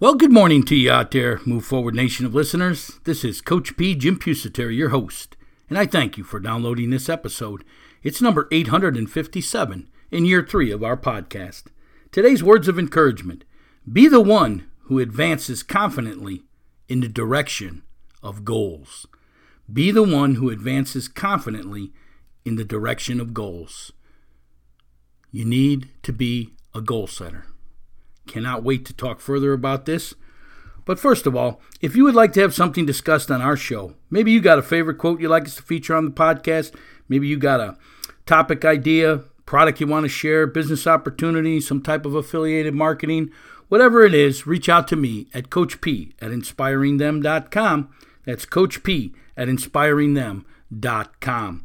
Well, good morning to you out there, Move Forward Nation of listeners. This is Coach P. Jim Pusateri, your host, and I thank you for downloading this episode. It's number 857 in year three of our podcast. Today's words of encouragement Be the one who advances confidently in the direction of goals. Be the one who advances confidently in the direction of goals. You need to be a goal setter. Cannot wait to talk further about this. But first of all, if you would like to have something discussed on our show, maybe you got a favorite quote you'd like us to feature on the podcast, maybe you got a topic idea, product you want to share, business opportunity, some type of affiliated marketing, whatever it is, reach out to me at Coach P at inspiringthem.com. That's Coach P at inspiringthem.com.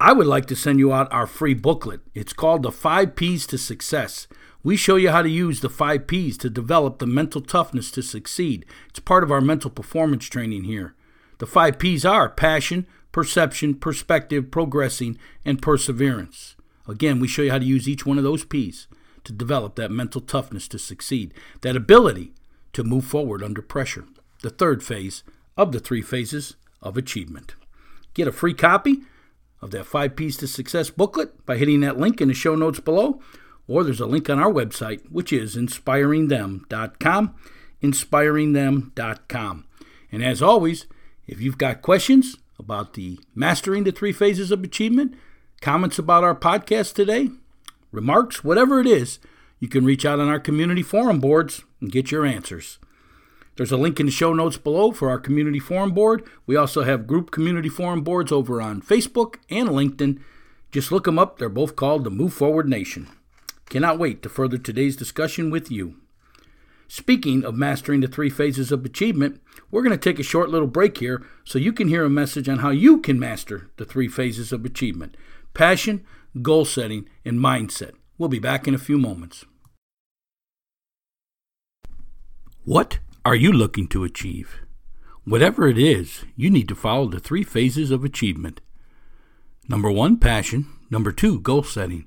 I would like to send you out our free booklet. It's called The Five P's to Success. We show you how to use the five P's to develop the mental toughness to succeed. It's part of our mental performance training here. The five P's are passion, perception, perspective, progressing, and perseverance. Again, we show you how to use each one of those P's to develop that mental toughness to succeed, that ability to move forward under pressure. The third phase of the three phases of achievement. Get a free copy of that 5 P's to Success booklet by hitting that link in the show notes below or there's a link on our website, which is inspiringthem.com. Inspiringthem.com. And as always, if you've got questions about the mastering the three phases of achievement, comments about our podcast today, remarks, whatever it is, you can reach out on our community forum boards and get your answers. There's a link in the show notes below for our community forum board. We also have group community forum boards over on Facebook and LinkedIn. Just look them up. They're both called the Move Forward Nation. Cannot wait to further today's discussion with you. Speaking of mastering the three phases of achievement, we're going to take a short little break here so you can hear a message on how you can master the three phases of achievement passion, goal setting, and mindset. We'll be back in a few moments. What are you looking to achieve? Whatever it is, you need to follow the three phases of achievement. Number one, passion. Number two, goal setting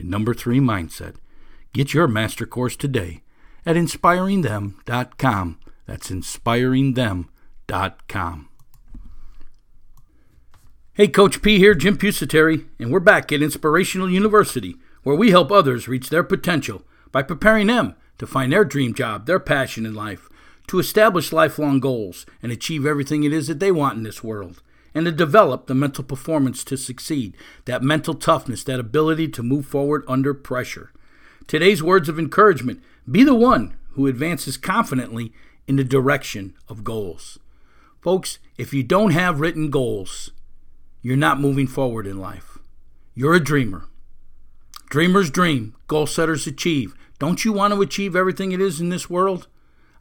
And number three, mindset. Get your master course today at inspiringthem.com. That's inspiringthem.com. Hey, Coach P here, Jim Pusateri, and we're back at Inspirational University, where we help others reach their potential by preparing them to find their dream job, their passion in life, to establish lifelong goals and achieve everything it is that they want in this world, and to develop the mental performance to succeed, that mental toughness, that ability to move forward under pressure. Today's words of encouragement be the one who advances confidently in the direction of goals. Folks, if you don't have written goals, you're not moving forward in life. You're a dreamer. Dreamers dream, goal setters achieve. Don't you want to achieve everything it is in this world?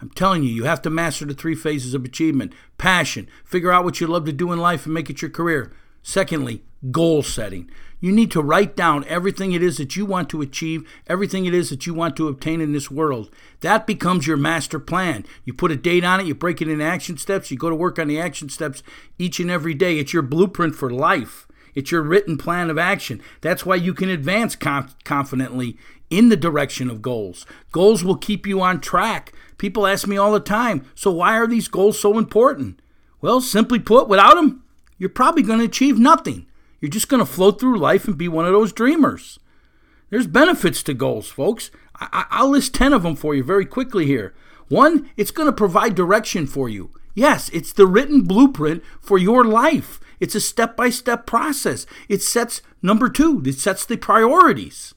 I'm telling you, you have to master the three phases of achievement passion, figure out what you love to do in life and make it your career. Secondly, goal setting. You need to write down everything it is that you want to achieve, everything it is that you want to obtain in this world. That becomes your master plan. You put a date on it, you break it into action steps, you go to work on the action steps each and every day. It's your blueprint for life. It's your written plan of action. That's why you can advance conf- confidently in the direction of goals. Goals will keep you on track. People ask me all the time, so why are these goals so important? Well, simply put, without them, you're probably going to achieve nothing. You're just going to float through life and be one of those dreamers. There's benefits to goals, folks. I- will list 10 of them for you very quickly here. One, it's going to provide direction for you. Yes, it's the written blueprint for your life. It's a step by step process. It sets, number two, it sets the priorities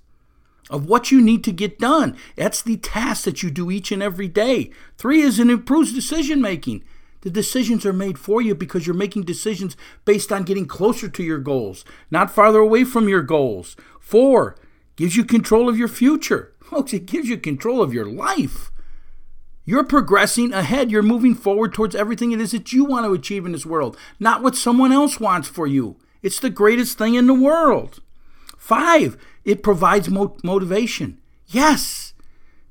of what you need to get done. That's the task that you do each and every day. Three is it improves decision making. The decisions are made for you because you're making decisions based on getting closer to your goals, not farther away from your goals. Four, gives you control of your future. Folks, it gives you control of your life. You're progressing ahead. You're moving forward towards everything it is that you want to achieve in this world, not what someone else wants for you. It's the greatest thing in the world. Five, it provides mo- motivation. Yes,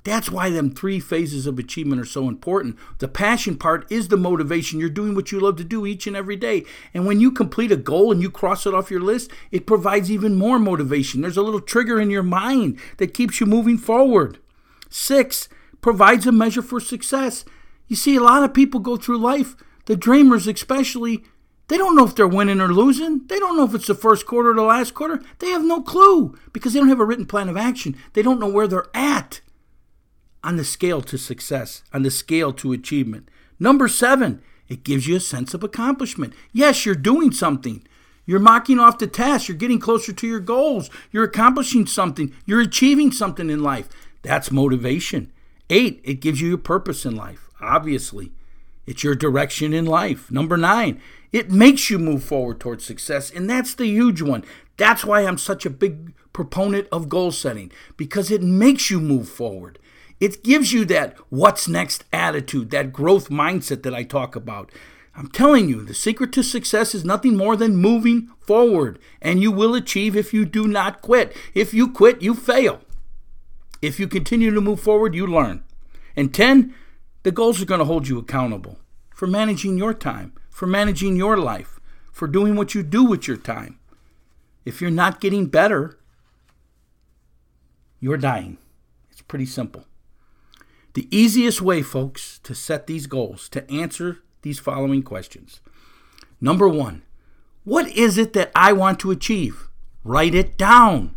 that's why them three phases of achievement are so important. The passion part is the motivation. You're doing what you love to do each and every day. And when you complete a goal and you cross it off your list, it provides even more motivation. There's a little trigger in your mind that keeps you moving forward. Six, provides a measure for success. You see, a lot of people go through life, the dreamers especially, they don't know if they're winning or losing. They don't know if it's the first quarter or the last quarter. They have no clue because they don't have a written plan of action. They don't know where they're at on the scale to success, on the scale to achievement. Number seven, it gives you a sense of accomplishment. Yes, you're doing something. You're marking off the task. You're getting closer to your goals. You're accomplishing something. You're achieving something in life. That's motivation. Eight, it gives you your purpose in life, obviously. It's your direction in life. Number nine, it makes you move forward towards success. And that's the huge one. That's why I'm such a big proponent of goal setting, because it makes you move forward. It gives you that what's next attitude, that growth mindset that I talk about. I'm telling you, the secret to success is nothing more than moving forward, and you will achieve if you do not quit. If you quit, you fail. If you continue to move forward, you learn. And 10, the goals are going to hold you accountable for managing your time, for managing your life, for doing what you do with your time. If you're not getting better, you're dying. It's pretty simple. The easiest way, folks, to set these goals, to answer these following questions. Number one, what is it that I want to achieve? Write it down.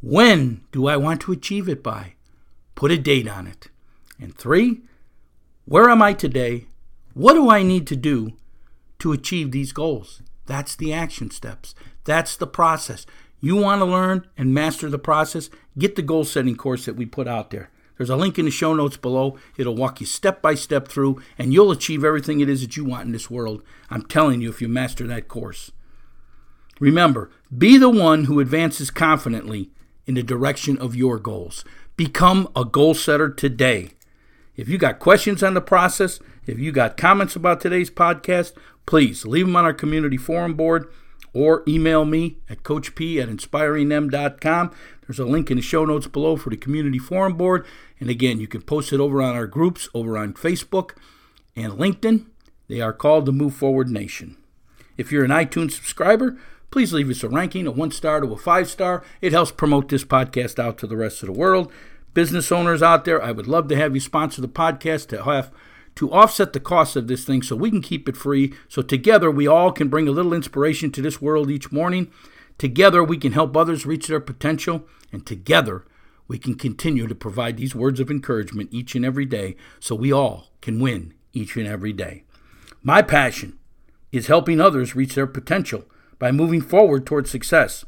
When do I want to achieve it by? Put a date on it. And three, where am I today? What do I need to do to achieve these goals? That's the action steps. That's the process. You want to learn and master the process? Get the goal setting course that we put out there. There's a link in the show notes below. It'll walk you step by step through, and you'll achieve everything it is that you want in this world. I'm telling you, if you master that course. Remember, be the one who advances confidently in the direction of your goals. Become a goal setter today. If you got questions on the process, if you got comments about today's podcast, please leave them on our community forum board or email me at coachp at inspiringthem.com. There's a link in the show notes below for the community forum board. And again, you can post it over on our groups over on Facebook and LinkedIn. They are called the Move Forward Nation. If you're an iTunes subscriber, please leave us a ranking, a one star to a five star. It helps promote this podcast out to the rest of the world. Business owners out there, I would love to have you sponsor the podcast to have to offset the cost of this thing so we can keep it free. So together we all can bring a little inspiration to this world each morning. Together we can help others reach their potential, and together we can continue to provide these words of encouragement each and every day so we all can win each and every day. My passion is helping others reach their potential by moving forward towards success.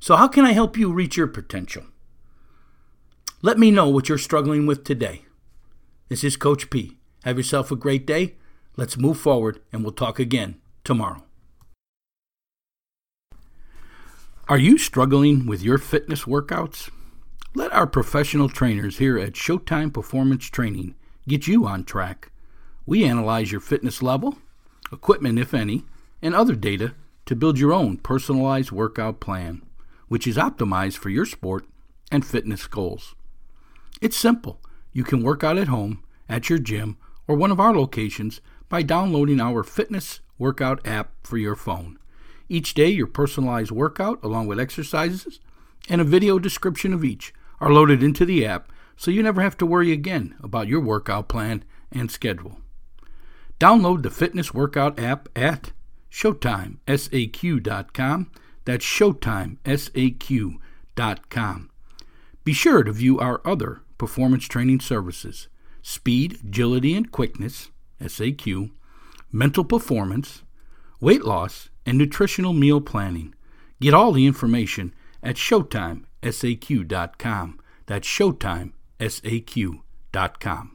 So, how can I help you reach your potential? Let me know what you're struggling with today. This is Coach P. Have yourself a great day. Let's move forward, and we'll talk again tomorrow. Are you struggling with your fitness workouts? Let our professional trainers here at Showtime Performance Training get you on track. We analyze your fitness level, equipment, if any, and other data to build your own personalized workout plan, which is optimized for your sport and fitness goals. It's simple. You can work out at home, at your gym, or one of our locations by downloading our fitness workout app for your phone. Each day, your personalized workout, along with exercises and a video description of each, are loaded into the app so you never have to worry again about your workout plan and schedule. Download the fitness workout app at ShowtimeSAQ.com. That's ShowtimeSAQ.com. Be sure to view our other performance training services speed, agility, and quickness, SAQ, mental performance, weight loss, and nutritional meal planning. Get all the information at ShowtimeSAQ.com. That's ShowtimeSAQ.com.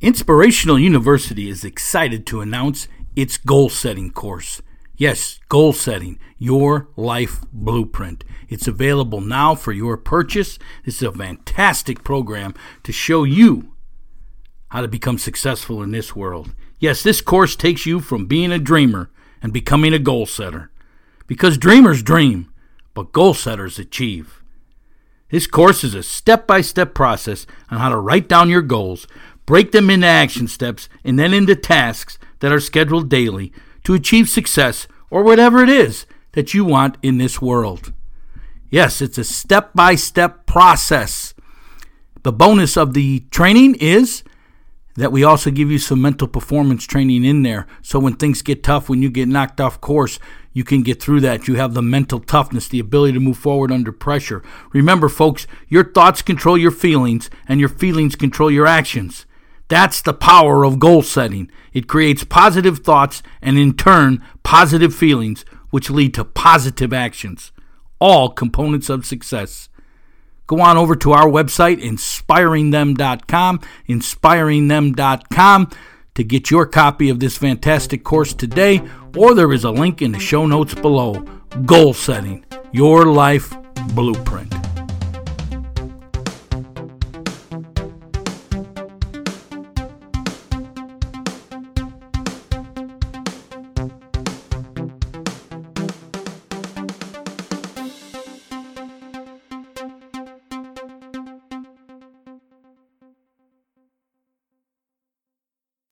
Inspirational University is excited to announce its goal setting course. Yes, goal setting, your life blueprint. It's available now for your purchase. This is a fantastic program to show you how to become successful in this world. Yes, this course takes you from being a dreamer and becoming a goal setter. Because dreamers dream, but goal setters achieve. This course is a step by step process on how to write down your goals, break them into action steps, and then into tasks that are scheduled daily to achieve success or whatever it is that you want in this world. Yes, it's a step by step process. The bonus of the training is that we also give you some mental performance training in there. So when things get tough, when you get knocked off course, you can get through that. You have the mental toughness, the ability to move forward under pressure. Remember, folks, your thoughts control your feelings, and your feelings control your actions. That's the power of goal setting. It creates positive thoughts and, in turn, positive feelings, which lead to positive actions. All components of success. Go on over to our website, inspiringthem.com, inspiringthem.com, to get your copy of this fantastic course today, or there is a link in the show notes below. Goal setting, your life blueprint.